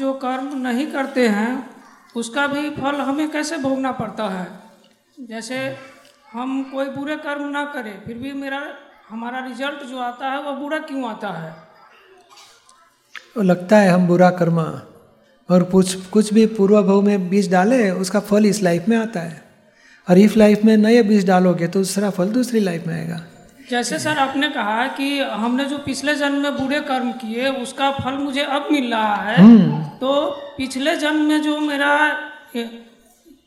जो कर्म नहीं करते हैं, उसका भी फल हमें कैसे भोगना पड़ता है? जैसे हम कोई बुरे कर्म ना करें, फिर भी मेरा, हमारा रिज़ल्ट जो आता है, वो बुरा क्यों आता है? वो लगता है हम बुरा कर्मा, और कुछ कुछ भी पूर्व भाव में बीज डाले, उसका फल इस लाइफ में आता है। और इफ़ लाइफ में नए बीज डालोगे तो दूसरा फल दूसरी लाइफ में आएगा। जैसे सर आपने कहा कि हमने जो पिछले जन्म में बुरे कर्म किए उसका फल मुझे अब मिल रहा है हम्म। तो पिछले जन्म में जो मेरा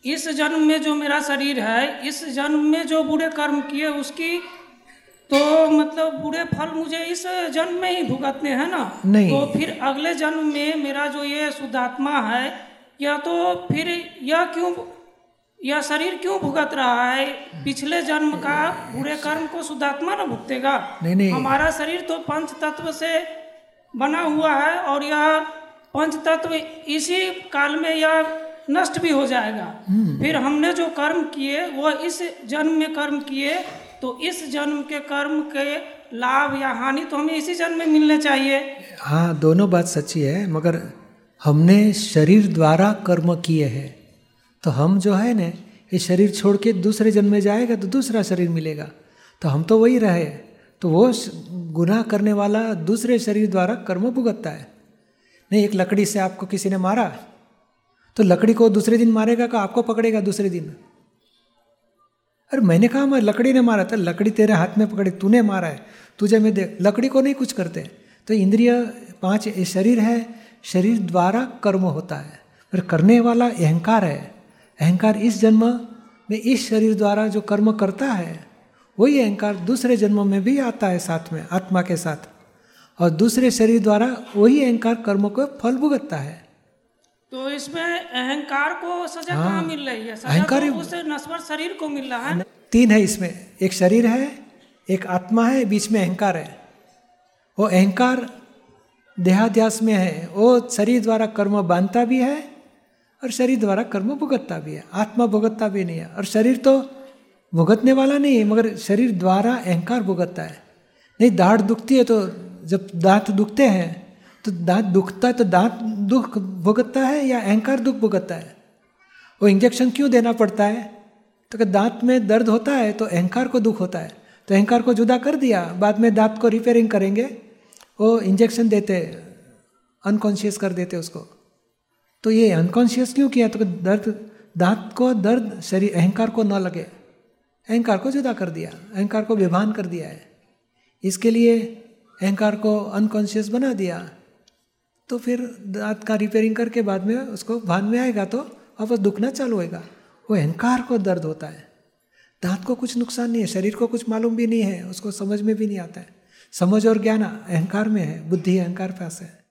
इस जन्म में जो मेरा शरीर है इस जन्म में जो बुरे कर्म किए उसकी तो मतलब बुरे फल मुझे इस जन्म में ही भुगतने हैं ना नहीं। तो फिर अगले जन्म में मेरा जो ये शुद्धात्मा है या तो फिर यह क्यों यह शरीर क्यों भुगत रहा है? पिछले जन्म का बुरे कर्म को शुद्धात्मा न भुगतेगा। नहीं, नहीं। हमारा शरीर तो पंच तत्व से बना हुआ है और यह पंच तत्व इसी काल में यह नष्ट भी हो जाएगा। फिर हमने जो कर्म किए वह इस जन्म में कर्म किए तो इस जन्म के कर्म के लाभ या हानि तो हमें इसी जन्म में मिलने चाहिए। हाँ दोनों बात सच्ची है मगर हमने शरीर द्वारा कर्म किए हैं। तो हम जो है ना, ये शरीर छोड़ के दूसरे जन्म में जाएगा तो दूसरा शरीर मिलेगा। तो हम तो वही रहे तो वो गुनाह करने वाला दूसरे शरीर द्वारा कर्म भुगतता है। नहीं, एक लकड़ी से आपको किसी ने मारा तो लकड़ी को दूसरे दिन मारेगा का आपको पकड़ेगा दूसरे दिन? अरे, मैंने कहा, मैं लकड़ी ने मारा था, लकड़ी तेरे हाथ में पकड़ी, तूने मारा है, तुझे मैं देख लकड़ी को नहीं कुछ करते। तो इंद्रिय पाँच शरीर है, शरीर द्वारा कर्म होता है। पर करने वाला अहंकार है। अहंकार इस जन्म में इस शरीर द्वारा जो कर्म करता है वही अहंकार दूसरे जन्म में भी आता है साथ में आत्मा के साथ। और दूसरे शरीर द्वारा वही अहंकार कर्म को फल भुगतता है। तो इसमें अहंकार को सजा हाँ। कहाँ मिल रही है? अहंकार तो उस नश्वर शरीर को मिल रहा है। तीन है इसमें एक शरीर है एक आत्मा है बीच में अहंकार है। वो अहंकार देहाध्यास में है वो शरीर द्वारा कर्म बांधता भी है और शरीर द्वारा कर्म भुगतता भी है। आत्मा भुगतता भी नहीं है। और शरीर तो भुगतने वाला नहीं है, मगर शरीर द्वारा अहंकार भुगतता है। नहीं, दाढ़ दुखती है तो जब दांत दुखते हैं तो दांत दुखता है तो दांत दुख भुगतता है या अहंकार दुख भुगतता है? वो इंजेक्शन क्यों देना पड़ता है? तो कि दांत में दर्द होता है तो अहंकार को दुख होता है। तो अहंकार को जुदा कर दिया, बाद में दांत को रिपेयरिंग करेंगे, वो इंजेक्शन देते अनकॉन्शियस कर देते उसको। तो ये अनकॉन्शियस क्यों किया? तो दर्द, दांत को दर्द, शरीर, अहंकार को न लगे। अहंकार को जुदा कर दिया। अहंकार को विभान कर दिया है। इसके लिए अहंकार को अनकॉन्शियस बना दिया। तो फिर दांत का रिपेयरिंग करके बाद में उसको भान में आएगा तो वापस दुखना चालू होएगा। वो अहंकार को दर्द होता है। दांत को कुछ नुकसान नहीं है, शरीर को कुछ मालूम भी नहीं है, उसको समझ में भी नहीं आता है। समझ और ज्ञान अहंकार में है, बुद्धि अहंकार पास है।